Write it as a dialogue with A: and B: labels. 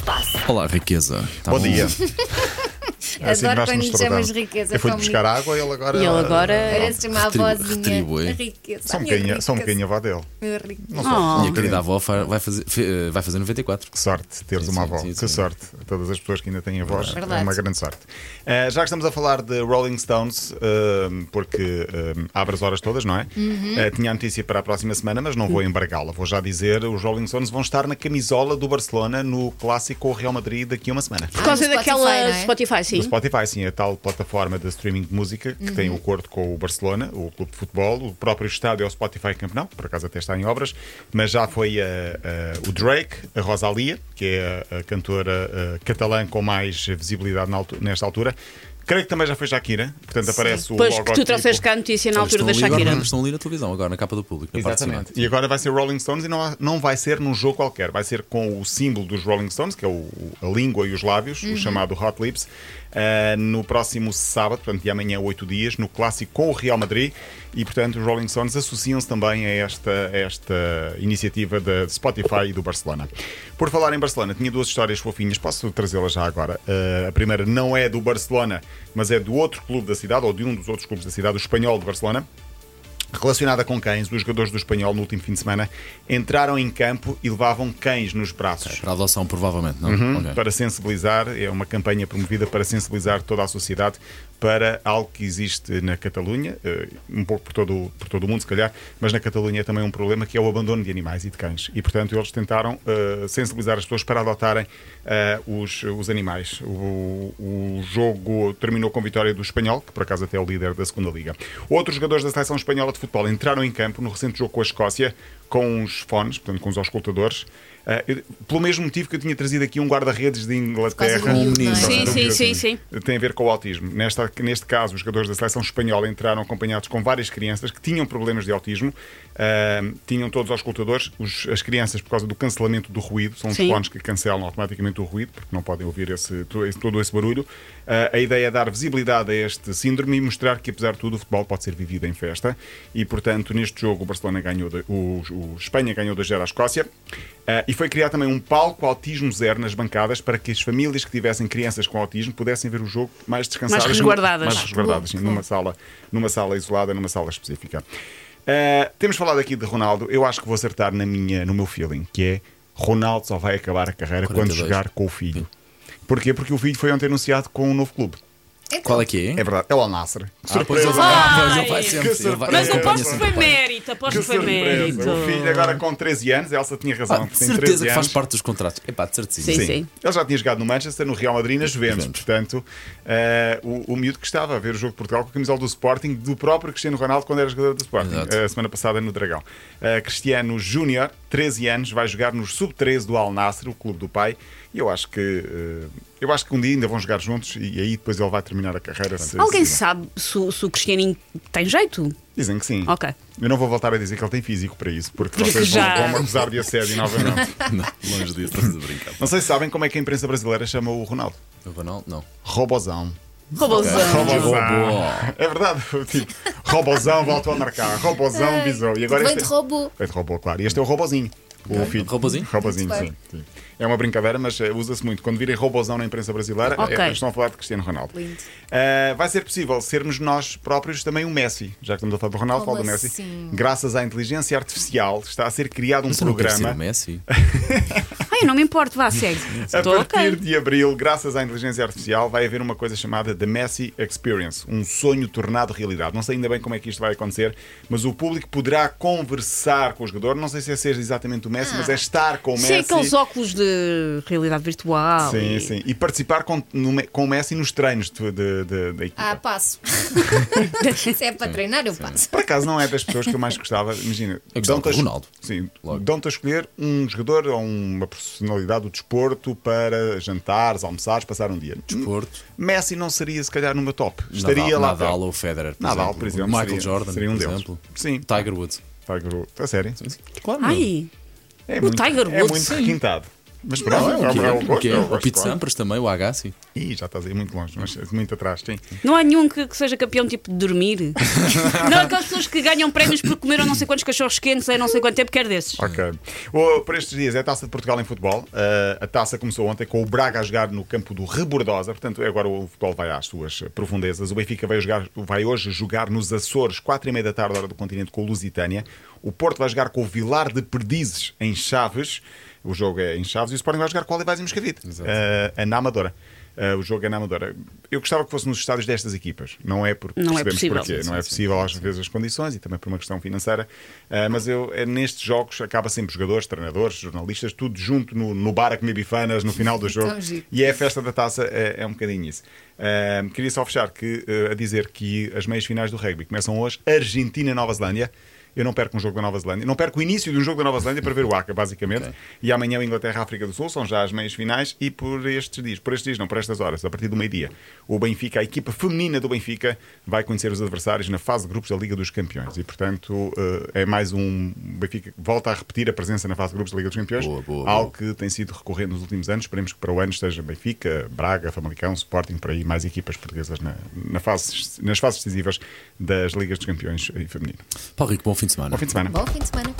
A: se passa?
B: Olá, riqueza. Tá
C: Bom dia. É assim que
A: Adoro
C: nós
A: quando
C: nos
A: lhe chamas
C: tratamos.
A: riqueza.
C: Eu fui buscar água e ele agora.
D: E ele agora.
A: Parece uma avózinha.
B: retribui.
A: A riqueza.
C: Só um
A: a
C: bocadinho, só um bocadinho a avó dele.
A: Minha riqueza.
C: Não sou.
D: Oh.
B: Minha querida avó vai fazer, eh, vai fazer 94.
C: Que sorte teres
B: Sim,
C: uma avó.
B: sim,
C: que
B: sim.
C: sorte. A todas as pessoas que ainda têm avós. É
A: Verdade.
C: uma grande sorte. Uh, já que estamos a falar de Rolling Stones, uh, porque uh, abre as horas todas, não é?
A: Uhum.
C: Uh, tinha a notícia para a próxima semana, mas não vou embargá-la. Vou já dizer: os Rolling Stones vão estar na camisola do Barcelona no clássico com o Real Madrid daqui a uma semana.
D: Por causa
A: Ah,
D: daquela
A: é?
D: Spotify, sim.
C: Spotify, sim, a tal plataforma de streaming de música que tem o acordo com o Barcelona, o clube de futebol, o próprio estádio é o Spotify Camp Nou, que por acaso até está em obras, mas já foi a- a- o Drake, a Rosalia, que é a, a cantora eh, catalã com mais visibilidade na nesta altura. Creio que também já foi Shakira, portanto aparece o
D: Pois que
C: logotipo.
D: tu trouxeste cá a notícia na altura da Shakira.
B: estão ali na televisão, agora na capa do público. Na parte de cima.
C: Exatamente. E agora vai ser Rolling Stones e não, há- não vai ser num jogo qualquer, vai ser com o símbolo dos Rolling Stones, que é o- o- a língua e os lábios, o chamado Hot Lips, ah, no próximo sábado, portanto, de amanhã, oito dias, no clássico com o Real Madrid. E, portanto, os Rolling Stones associam-se também a esta, a esta iniciativa da Spotify e do Barcelona. Por falar em Barcelona, tinha duas histórias fofinhas, posso trazê-las já agora. Ah, a primeira não é do Barcelona, mas é do outro clube da cidade, ou de um dos outros clubes da cidade, o Espanhol de Barcelona relacionada com cães, os jogadores do Espanhol no último fim de semana entraram em campo e levavam cães nos braços.
B: Para adoção, provavelmente, não?
C: Uhum,
B: Ok.
C: Para sensibilizar, é uma campanha promovida para sensibilizar toda a sociedade para algo que existe na Catalunha, eh, um pouco por todo, por todo o mundo, se calhar, mas na Catalunha é também um problema que é o abandono de animais e de cães. E, portanto, eles tentaram eh, sensibilizar as pessoas para adotarem eh, os, os animais. O, o jogo terminou com vitória do Espanhol, que por acaso até é o líder da segunda Liga. Outros jogadores da seleção espanhola de futebol entraram em campo no recente jogo com a Escócia com uns fones, portanto, com os auscultadores. eu- pelo mesmo motivo que eu tinha trazido aqui um guarda-redes de Inglaterra. Por causa
D: Sim,
C: do
D: sim,
C: miúdo,
D: sim, sim.
C: Tem a ver com o autismo. Nesta, neste caso, os jogadores da seleção espanhola entraram acompanhados com várias crianças que tinham problemas de autismo, ah, tinham todos os escutadores. Os- as crianças, por causa do cancelamento do ruído, são os
D: Sim.
C: fones que cancelam automaticamente o ruído, porque não podem ouvir esse, todo, esse, barulho. Ah, a ideia é dar visibilidade a este síndrome e mostrar que, apesar de tudo, o futebol pode ser vivido em festa. E, portanto, neste jogo, o Barcelona ganhou, de- o, o Espanha ganhou 2-0 à Escócia. Ah, e foi criado também um palco Autismo Zero nas bancadas para que as famílias que tivessem crianças com autismo pudessem ver o jogo mais descansadas.
D: Mais resguardadas.
C: Mais resguardadas, sim, numa, sala, numa sala isolada, numa sala específica. Ah, temos falado aqui de Ronaldo. Eu acho que vou acertar na minha, no meu feeling, que é Ronaldo só vai acabar a carreira quando
B: 42.
C: jogar com o filho. Porquê? Porque o filho foi ontem anunciado com um novo clube.
A: Então,
B: Qual é que é?
C: É verdade, é o Al Nassr.
B: Ah, pois ele
C: Surpresa!
B: vai, ele vai sempre.
C: que
B: ele vai-
D: Mas aposto que foi mérito, aposto
C: Que
D: que foi mérito.
C: O filho agora com 13 anos, a Elsa tinha razão.
B: Ah,
C: tem
B: certeza
C: 13
B: que faz parte dos contratos. É pá, de certeza.
D: Sim, sim.
C: Ele já tinha jogado no Manchester, no Real Madrid e na Juventus.
B: Juventus.
C: Portanto, eh, o, o miúdo que estava a ver o jogo de Portugal com a camisola do Sporting, do próprio Cristiano Ronaldo, quando era jogador do Sporting, a semana passada no Dragão. Eh, Cristiano Júnior, 13 anos, vai jogar nos sub-13 do Al Nassr, o clube do pai. E eu acho que. eh, eu acho que um dia ainda vão jogar juntos e aí depois ele vai terminar a carreira. se-
D: Alguém
C: se-
D: sabe se, o- se o Cristianinho tem jeito?
C: Dizem que sim.
D: Ok.
C: Eu não vou voltar a dizer que ele tem físico para isso, porque,
D: Porque
C: vocês
D: já-
C: vão, vão acusar de assédio novamente.
B: Não, longe disso, estás a brincar.
C: não sei se sabem como é que a imprensa brasileira chama o Ronaldo.
B: O Ronaldo, não.
C: Robozão.
D: Robozão.
C: Robozão. É verdade. Tipo, robozão voltou a marcar. Robozão bisou. E agora
A: Vem
C: este
A: de robô.
C: é de robô, claro. E este é o robozinho. O filho.
B: Robozinho?
C: Robozinho, sim, sim. É uma brincadeira, mas eh, usa-se muito. Quando virem robozão na imprensa brasileira,
D: Ok.
C: eh, estão a falar de Cristiano Ronaldo.
A: Lindo.
C: Eh, vai ser possível sermos nós próprios também um Messi. Já que estamos a falar do Ronaldo, falo do Messi.
A: assim?
C: Graças à inteligência artificial, está a ser criado um
B: Mas não
C: programa.
B: o Messi.
D: Não me importo, vá, segue.
C: A partir
D: ok.
C: de abril, graças à inteligência artificial, vai haver uma coisa chamada The Messi Experience, um sonho tornado realidade. Não sei ainda bem como é que isto vai acontecer, mas o público poderá conversar com o jogador. Não sei se é ser exatamente o Messi, mas é estar com o
D: Sim,
C: Messi.
D: aqueles óculos de realidade virtual.
C: Sim,
D: e-
C: sim. E participar com, no com o Messi nos treinos de- de- de- da equipa.
A: Ah, passo. Se é para treinar, eu passo.
C: Por acaso não é das pessoas que eu mais gostava. Imagina,
B: Eu gostava do Ronaldo.
C: Sim,
B: Logo.
C: dão-te a escolher um jogador ou uma personalidade do desporto para jantares, almoçares, passar um dia.
B: Desporto.
C: Messi não seria, se calhar, numa top. Estaria
B: Nadal,
C: lá.
B: Nadal ou Federer, por
C: Nadal,
B: exemplo.
C: por exemplo,
B: Michael
C: seria-
B: Jordan,
C: seria um
B: por
C: deles.
B: exemplo.
C: Sim.
B: Tiger Woods.
C: Tiger Woods. A sério?
B: Claro.
D: Ai,
C: É
D: O Tiger
C: É
D: Woods,
C: muito
D: sim.
C: requintado. Mas pronto,
B: Não, é o que
C: é
B: é.
C: gosto.
B: que é?
C: o
B: Pete
C: claro.
B: Sampras também, o Agassi.
C: Ih, já estás aí muito longe, mas muito atrás, sim.
D: Não há nenhum que, que seja campeão tipo de dormir. não, aquelas pessoas que ganham prémios por comeram não sei quantos cachorros quentes em não sei quanto tempo, quer desses.
C: Ok. O, por estes dias é a taça de Portugal em futebol. Uh, a taça começou ontem com o Braga a jogar no campo do Rebordosa. Portanto, agora o futebol vai às suas profundezas. O Benfica vai, jogar, vai hoje jogar nos Açores, 4 e meia da tarde, hora do continente, com o Lusitânia. O Porto vai jogar com o Vilar de Perdizes em Chaves. O jogo é em Chaves. E o Sporting vai jogar com o Olivais e Moscavide. Uh, na Amadora. Uh, o jogo é na Amadora. Eu gostava que fosse nos estádios destas equipas. Não é porque
D: Não é possível.
C: porquê.
B: Sim,
C: não é
B: sim,
C: possível às vezes as condições e também por uma questão financeira. Uh, mas eu, é, nestes jogos acaba sempre jogadores, treinadores, jornalistas, tudo junto no, no bar a comer bifanas no final do jogo. E é a festa da taça, é, é um bocadinho isso. Uh, queria só fechar que, uh, a dizer que as meias finais do rugby começam hoje. Argentina e Nova Zelândia. Eu não perco um jogo da Nova Zelândia. Não perco o início de um jogo da Nova Zelândia para ver o ACA, basicamente.
B: Ok.
C: E amanhã o Inglaterra África do Sul são já as meias finais. E por estes dias, por estes dias, não, por estas horas, a partir do meio-dia, o Benfica, a equipa feminina do Benfica, vai conhecer os adversários na fase de grupos da Liga dos Campeões. E portanto eh, é mais um. Benfica volta a repetir a presença na fase de grupos da Liga dos Campeões.
B: Boa, boa,
C: algo que tem sido recorrente nos últimos anos. Esperemos que para o ano esteja Benfica, Braga, Famalicão, Sporting, por aí, mais equipas portuguesas na, na fase, nas fases decisivas das Ligas dos Campeões eh, feminino.
B: Paulo Rico, bom Auf
C: ins Meine. Auf ins
A: Meine. Auf ins Meine.